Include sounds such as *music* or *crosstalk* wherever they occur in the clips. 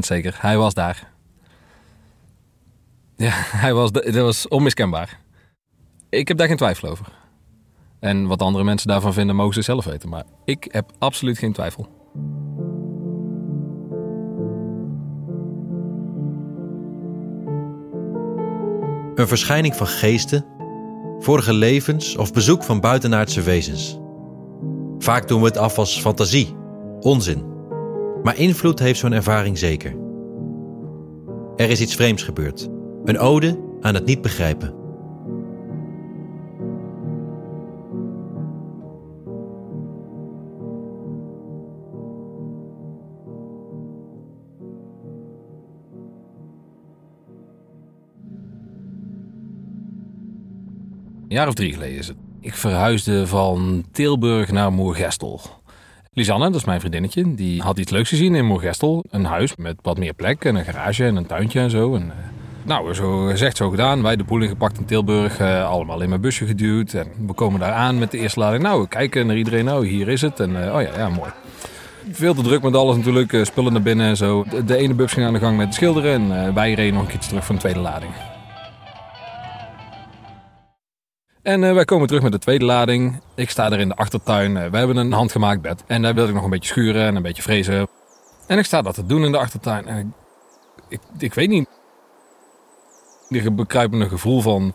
zeker. Hij was daar. Ja, *laughs* hij was, dat was onmiskenbaar. Ik heb daar geen twijfel over. En wat andere mensen daarvan vinden, mogen ze zelf weten. Maar ik heb absoluut geen twijfel. Een verschijning van geesten, vorige levens of bezoek van buitenaardse wezens. Vaak doen we het af als fantasie, onzin. Maar invloed heeft zo'n ervaring zeker. Er is iets vreemds gebeurd. Een ode aan het niet begrijpen. Een jaar of drie geleden is het. Ik verhuisde van Tilburg naar Moergestel. Lisanne, dat is mijn vriendinnetje, die had iets leuks gezien in Moergestel. Een huis met wat meer plek en een garage en een tuintje en zo. En, uh, nou, zo gezegd, zo gedaan. Wij de boel ingepakt in Tilburg, uh, allemaal in mijn busje geduwd. En we komen daar aan met de eerste lading. Nou, we kijken naar iedereen. Nou, hier is het. En uh, oh ja, ja, mooi. Veel te druk met alles natuurlijk, spullen naar binnen en zo. De, ene bus ging aan de gang met schilderen en wij reden nog een keertje terug van de tweede lading. En uh, wij komen terug met de tweede lading. Ik sta er in de achtertuin. Uh, we hebben een handgemaakt bed. En daar wil ik nog een beetje schuren en een beetje frezen. En ik sta dat te doen in de achtertuin. En ik, ik, ik weet niet. Er bekruipt een gevoel van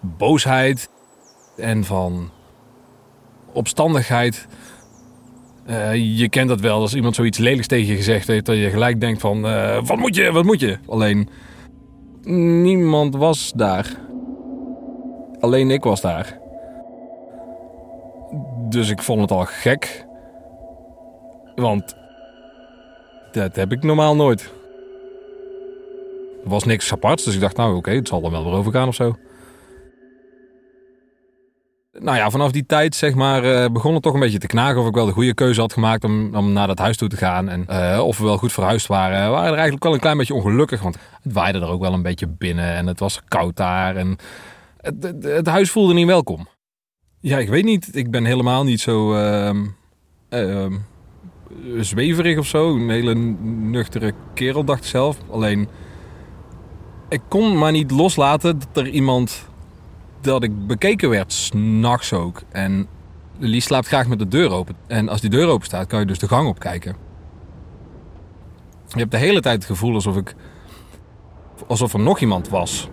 boosheid en van opstandigheid. Uh, je kent dat wel, als iemand zoiets lelijks tegen je gezegd heeft, dat je gelijk denkt van, wat moet je, wat moet je? Alleen, niemand was daar. Alleen ik was daar. Dus ik vond het al gek. Want dat heb ik normaal nooit. Er was niks aparts, dus ik dacht, nou oké, het zal er wel weer over gaan of zo. Nou ja, vanaf die tijd zeg maar, begon het toch een beetje te knagen of ik wel de goede keuze had gemaakt om, om naar dat huis toe te gaan. En uh, of we wel goed verhuisd waren. We waren er eigenlijk wel een klein beetje ongelukkig, want het waaide er ook wel een beetje binnen en het was koud daar. En het, huis voelde niet welkom. Ja, ik weet niet. Ik ben helemaal niet zo uh, uh, zweverig of zo. Een hele nuchtere kerel, dacht ik zelf. Alleen, ik kon maar niet loslaten dat er iemand... dat ik bekeken werd, s'nachts ook. En Lies slaapt graag met de deur open. En als die deur open staat, kan je dus de gang opkijken. Je hebt de hele tijd het gevoel alsof ik... alsof er nog iemand was...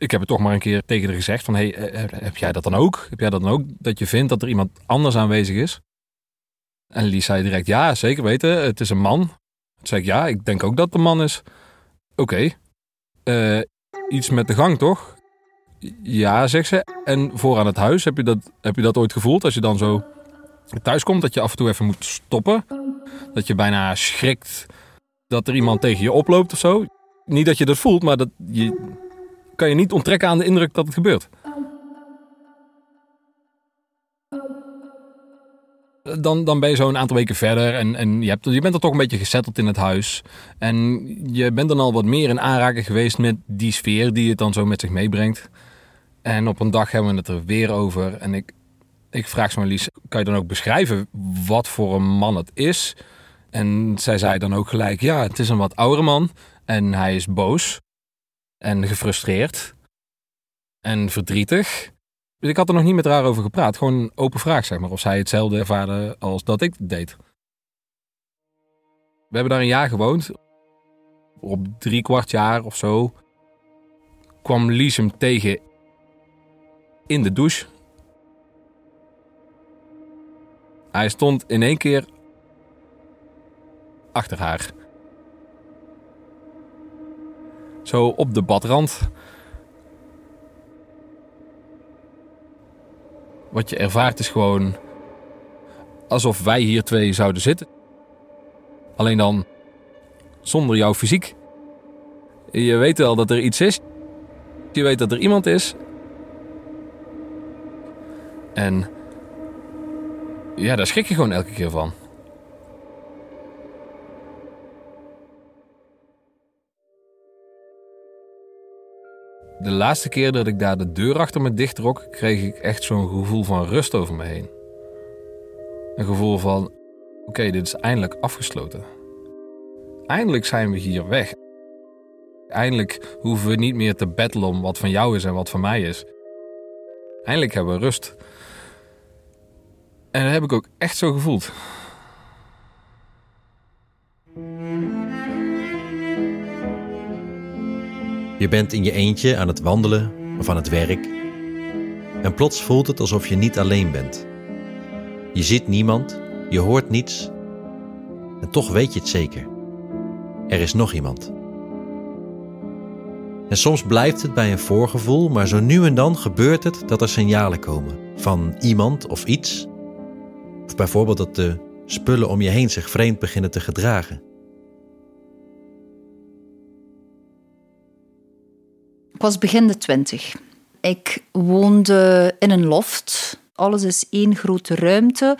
ik heb het toch maar een keer tegen haar gezegd van... Hey, heb jij dat dan ook? Heb jij dat dan ook? Dat je vindt dat er iemand anders aanwezig is? En Lies zei direct, ja, zeker weten. Het is een man. Toen zei ik, ja, ik denk ook dat het een man is. Oké. Uh, iets met de gang, toch? Ja, zegt ze. En voor aan het huis, heb je, dat, heb je dat ooit gevoeld? Als je dan zo thuis komt, dat je af en toe even moet stoppen. Dat je bijna schrikt dat er iemand tegen je oploopt of zo. Niet dat je dat voelt, maar dat je, kan je niet onttrekken aan de indruk dat het gebeurt. Dan, dan ben je zo een aantal weken verder en, en je, hebt, je bent er toch een beetje gezetteld in het huis. En je bent dan al wat meer in aanraking geweest met die sfeer die het dan zo met zich meebrengt. En op een dag hebben we het er weer over. En ik, ik vraag zo Lies, kan je dan ook beschrijven wat voor een man het is? En zij zei dan ook gelijk, ja, het is een wat oudere man en hij is boos en gefrustreerd en verdrietig. Dus ik had er nog niet met haar over gepraat. Gewoon een open vraag, zeg maar. Of zij hetzelfde ervaarde als dat ik deed. We hebben daar een jaar gewoond. Op drie kwart jaar of zo kwam Lies hem tegen in de douche. Hij stond in één keer achter haar. Zo op de badrand. Wat je ervaart is gewoon alsof wij hier twee zouden zitten. Alleen dan zonder jouw fysiek. Je weet wel dat er iets is. Je weet dat er iemand is. En ja, daar schrik je gewoon elke keer van. De laatste keer dat ik daar de deur achter me dichtrok, kreeg ik echt zo'n gevoel van rust over me heen. Een gevoel van: oké, dit is eindelijk afgesloten. Eindelijk zijn we hier weg. Eindelijk hoeven we niet meer te battelen om wat van jou is en wat van mij is. Eindelijk hebben we rust. En dat heb ik ook echt zo gevoeld. Je bent in je eentje aan het wandelen of aan het werk. En plots voelt het alsof je niet alleen bent. Je ziet niemand, je hoort niets. En toch weet je het zeker. Er is nog iemand. En soms blijft het bij een voorgevoel, maar zo nu en dan gebeurt het dat er signalen komen van iemand of iets. Of bijvoorbeeld dat de spullen om je heen zich vreemd beginnen te gedragen. Ik was begin de twintig. Ik woonde in een loft. Alles is één grote ruimte.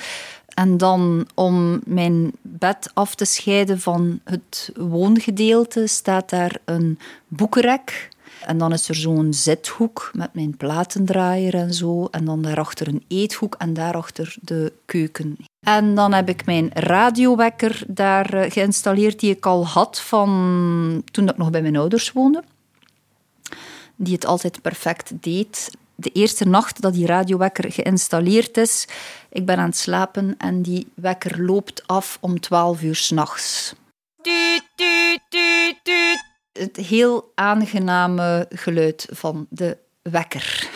En dan om mijn bed af te scheiden van het woongedeelte staat daar een boekenrek. En dan is er zo'n zithoek met mijn platendraaier en zo. En dan daarachter een eethoek en daarachter de keuken. En dan heb ik mijn radiowekker daar eh, geïnstalleerd die ik al had van toen ik nog bij mijn ouders woonde. Die het altijd perfect deed de eerste nacht dat die radiowekker geïnstalleerd is, ik ben aan het slapen en die wekker loopt af om 12 uur s'nachts. Het heel aangename geluid van de wekker.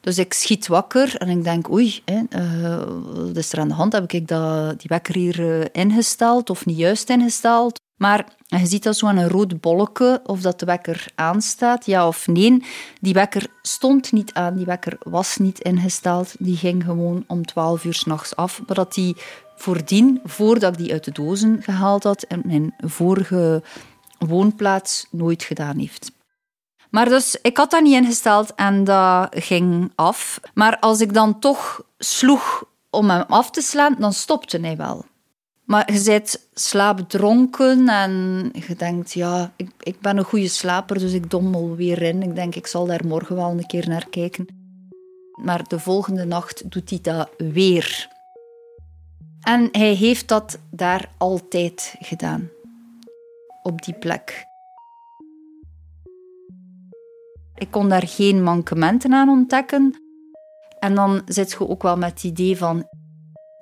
Dus ik schiet wakker en ik denk, oei, hè, uh, wat is er aan de hand? Heb ik dat, die wekker hier uh, ingesteld of niet juist ingesteld? Maar je ziet dat zo een rood bolletje of dat de wekker aanstaat, ja of nee. Die wekker stond niet aan, die wekker was niet ingesteld. Die ging gewoon om 12 uur s'nachts af. Maar dat die voordien, voordat ik die uit de dozen gehaald had, in mijn vorige woonplaats nooit gedaan heeft. Maar dus, ik had dat niet ingesteld en dat ging af. Maar als ik dan toch sloeg om hem af te slaan, dan stopte hij wel. Maar je bent slaapdronken en je denkt, ja, ik, ik ben een goede slaper, dus ik dommel weer in. Ik denk, ik zal daar morgen wel een keer naar kijken. Maar de volgende nacht doet hij dat weer. En hij heeft dat daar altijd gedaan. Op die plek. Ik kon daar geen mankementen aan ontdekken. En dan zit je ook wel met het idee van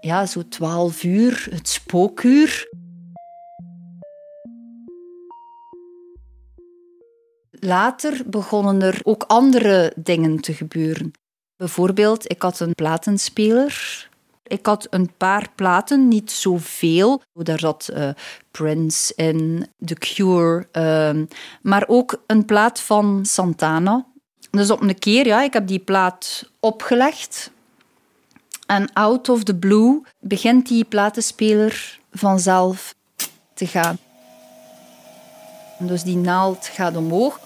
ja, zo twaalf uur, het spookuur. Later begonnen er ook andere dingen te gebeuren. Bijvoorbeeld, ik had een platenspeler. Ik had een paar platen, niet zoveel. Daar zat uh, Prince in, The Cure, uh, maar ook een plaat van Santana. Dus op een keer, ja, ik heb die plaat opgelegd en out of the blue begint die platenspeler vanzelf te gaan. Dus die naald gaat omhoog.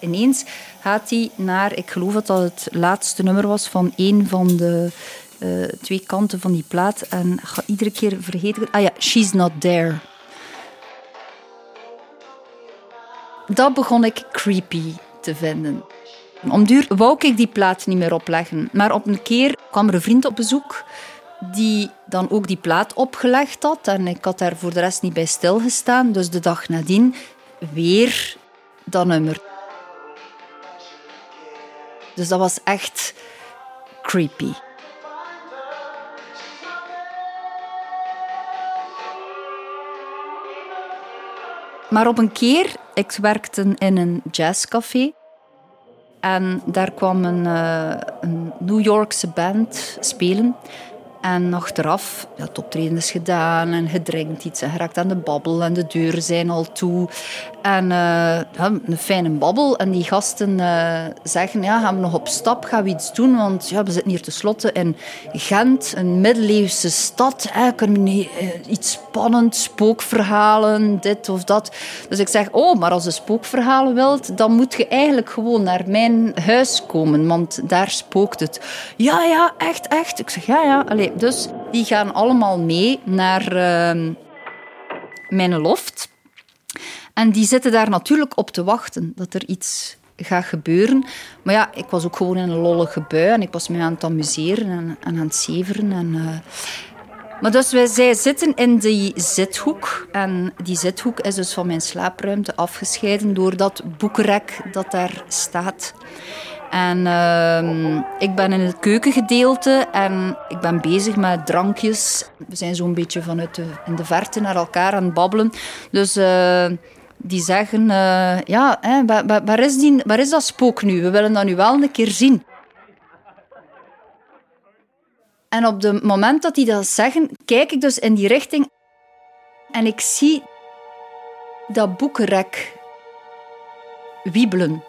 Ineens gaat hij naar, ik geloof dat dat het laatste nummer was van een van de uh, twee kanten van die plaat. En ga iedere keer vergeten. Ah ja, She's Not There. Dat begon ik creepy te vinden. Om duur wou ik die plaat niet meer opleggen. Maar op een keer kwam er een vriend op bezoek die dan ook die plaat opgelegd had. En ik had daar voor de rest niet bij stilgestaan. Dus de dag nadien weer dat nummer. Dus dat was echt creepy. Maar op een keer, ik werkte in een jazzcafé. En daar kwam een, uh, een New Yorkse band spelen. En achteraf, ja, het optreden is gedaan en je iets en je raakt aan de babbel en de deuren zijn al toe. En ja, een fijne babbel. En die gasten uh, zeggen, ja, gaan we nog op stap, gaan we iets doen? Want ja, we zitten hier tenslotte in Gent, een middeleeuwse stad. Hè. Kunnen uh, iets spannends, spookverhalen, dit of dat. Dus ik zeg, oh, maar als je spookverhalen wilt, dan moet je eigenlijk gewoon naar mijn huis komen, want daar spookt het. Ja, ja, echt, echt. Ik zeg, ja, ja. Allee, dus die gaan allemaal mee naar uh, mijn loft. En die zitten daar natuurlijk op te wachten dat er iets gaat gebeuren. Maar ja, ik was ook gewoon in een lollige bui en ik was me aan het amuseren en, aan het zeveren. En, uh... Maar dus wij, zij zitten in die zithoek. En die zithoek is dus van mijn slaapruimte afgescheiden door dat boekenrek dat daar staat. En uh, ik ben in het keukengedeelte en ik ben bezig met drankjes. We zijn zo'n beetje vanuit de, in de verte naar elkaar aan het babbelen. Dus uh, die zeggen, uh, ja, hè, waar, waar, is die, waar is dat spook nu? We willen dat nu wel een keer zien. En op het moment dat die dat zeggen, kijk ik dus in die richting en ik zie dat boekenrek wiebelen.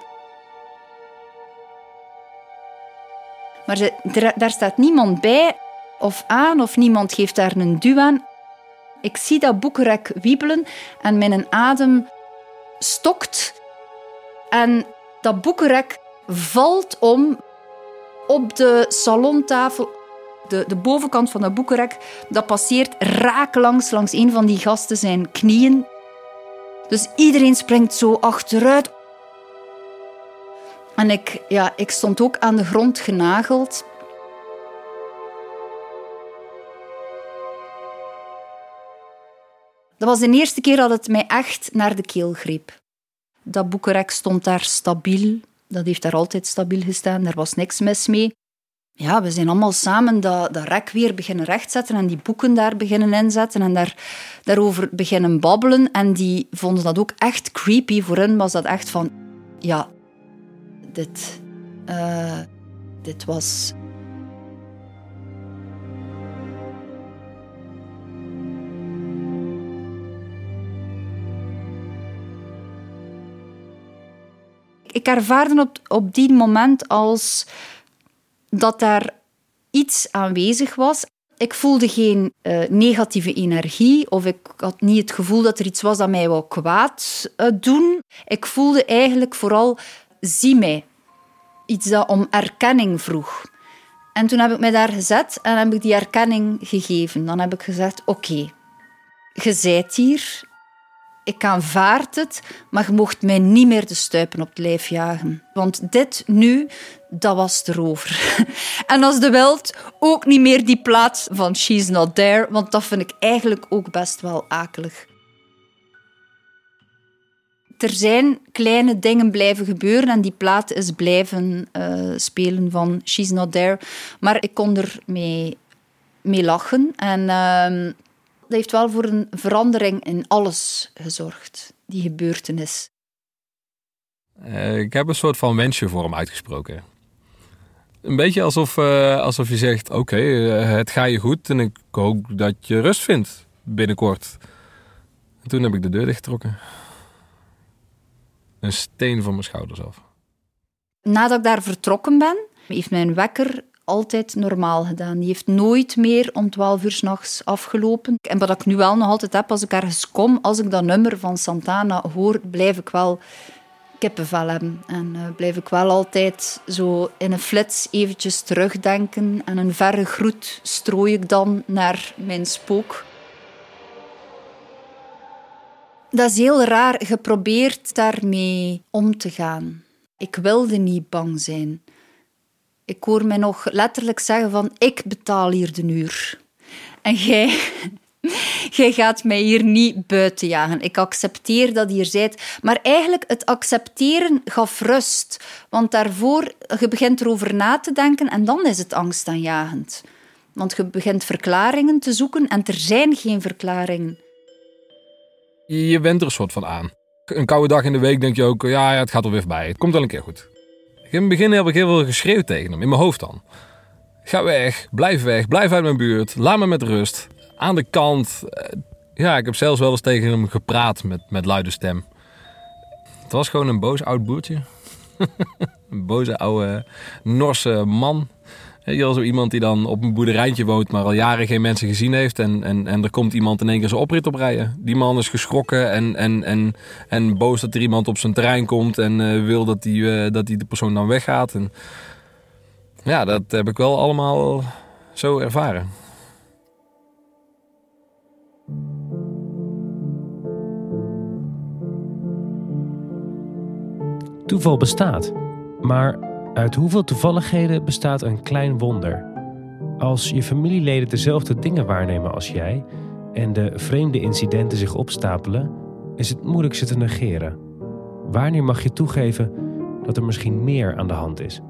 Maar daar staat niemand bij of aan of niemand geeft daar een duw aan. Ik zie dat boekenrek wiebelen en mijn adem stokt. En dat boekenrek valt om op de salontafel. De, de bovenkant van dat boekenrek, dat passeert rakelings langs een van die gasten zijn knieën. Dus iedereen springt zo achteruit. En ik, ja, ik stond ook aan de grond genageld. Dat was de eerste keer dat het mij echt naar de keel greep. Dat boekenrek stond daar stabiel. Dat heeft daar altijd stabiel gestaan. Er was niks mis mee. Ja, we zijn allemaal samen dat, dat rek weer beginnen rechtzetten en die boeken daar beginnen inzetten en daar, daarover beginnen babbelen. En die vonden dat ook echt creepy. Voor hen was dat echt van... Ja, dit, uh, dit was. Ik ervaarde op, op die moment als dat daar iets aanwezig was. Ik voelde geen uh, negatieve energie of ik had niet het gevoel dat er iets was dat mij wou kwaad uh, doen. Ik voelde eigenlijk vooral zie mij. Iets dat om erkenning vroeg. En toen heb ik mij daar gezet en heb ik die erkenning gegeven. Dan heb ik gezegd, oké, okay, je zijt hier, ik aanvaard het, maar je mocht mij niet meer de stuipen op het lijf jagen. Want dit nu, dat was erover. *laughs* en als de wild ook niet meer die plaats van She's Not There, want dat vind ik eigenlijk ook best wel akelig er zijn kleine dingen blijven gebeuren en die plaat is blijven uh, spelen van She's Not There. Maar ik kon er mee, mee lachen. En uh, dat heeft wel voor een verandering in alles gezorgd, die gebeurtenis. Uh, ik heb een soort van wensje voor hem uitgesproken. Een beetje alsof, uh, alsof je zegt: Oké, het gaat je goed en ik hoop dat je rust vindt binnenkort. En toen heb ik de deur dichtgetrokken een steen van mijn schouders af. Nadat ik daar vertrokken ben, heeft mijn wekker altijd normaal gedaan. Die heeft nooit meer om 12 uur s'nachts afgelopen. En wat ik nu wel nog altijd heb, als ik ergens kom, als ik dat nummer van Santana hoor, blijf ik wel kippenvel hebben. En uh, blijf ik wel altijd zo in een flits eventjes terugdenken. En een verre groet strooi ik dan naar mijn spook. Dat is heel raar geprobeerd daarmee om te gaan. Ik wilde niet bang zijn. Ik hoor mij nog letterlijk zeggen van ik betaal hier de uur. En jij, *laughs* jij gaat mij hier niet buiten jagen. Ik accepteer dat hier zijt. Maar eigenlijk, het accepteren gaf rust. Want daarvoor, je begint erover na te denken en dan is het angstaanjagend. Want je begint verklaringen te zoeken en er zijn geen verklaringen. Je went er een soort van aan. Een koude dag in de week denk je ook, ja, ja het gaat er weer voorbij. Het komt wel een keer goed. In het begin heb ik heel veel geschreeuwd tegen hem, in mijn hoofd dan. Ga weg, blijf weg, blijf uit mijn buurt, laat me met rust. Aan de kant. Eh, ja, ik heb zelfs wel eens tegen hem gepraat met, met luide stem. Het was gewoon een boos oud boertje. *laughs* een boze oude Norse man je iemand die dan op een boerderijtje woont, maar al jaren geen mensen gezien heeft. En, en, en er komt iemand in één keer zijn oprit oprijden. Die man is geschrokken en, en, en, en boos dat er iemand op zijn terrein komt. En uh, wil dat die, uh, dat die de persoon dan weggaat. En ja, dat heb ik wel allemaal zo ervaren. Toeval bestaat, maar uit hoeveel toevalligheden bestaat een klein wonder? Als je familieleden dezelfde dingen waarnemen als jij en de vreemde incidenten zich opstapelen, is het moeilijk ze te negeren. Wanneer mag je toegeven dat er misschien meer aan de hand is?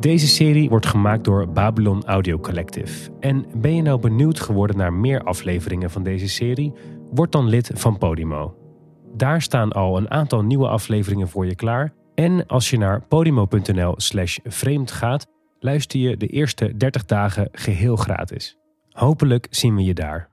Deze serie wordt gemaakt door Babylon Audio Collective. En ben je nou benieuwd geworden naar meer afleveringen van deze serie? Word dan lid van Podimo. Daar staan al een aantal nieuwe afleveringen voor je klaar. En als je naar podimo.nl/slash vreemd gaat, luister je de eerste 30 dagen geheel gratis. Hopelijk zien we je daar.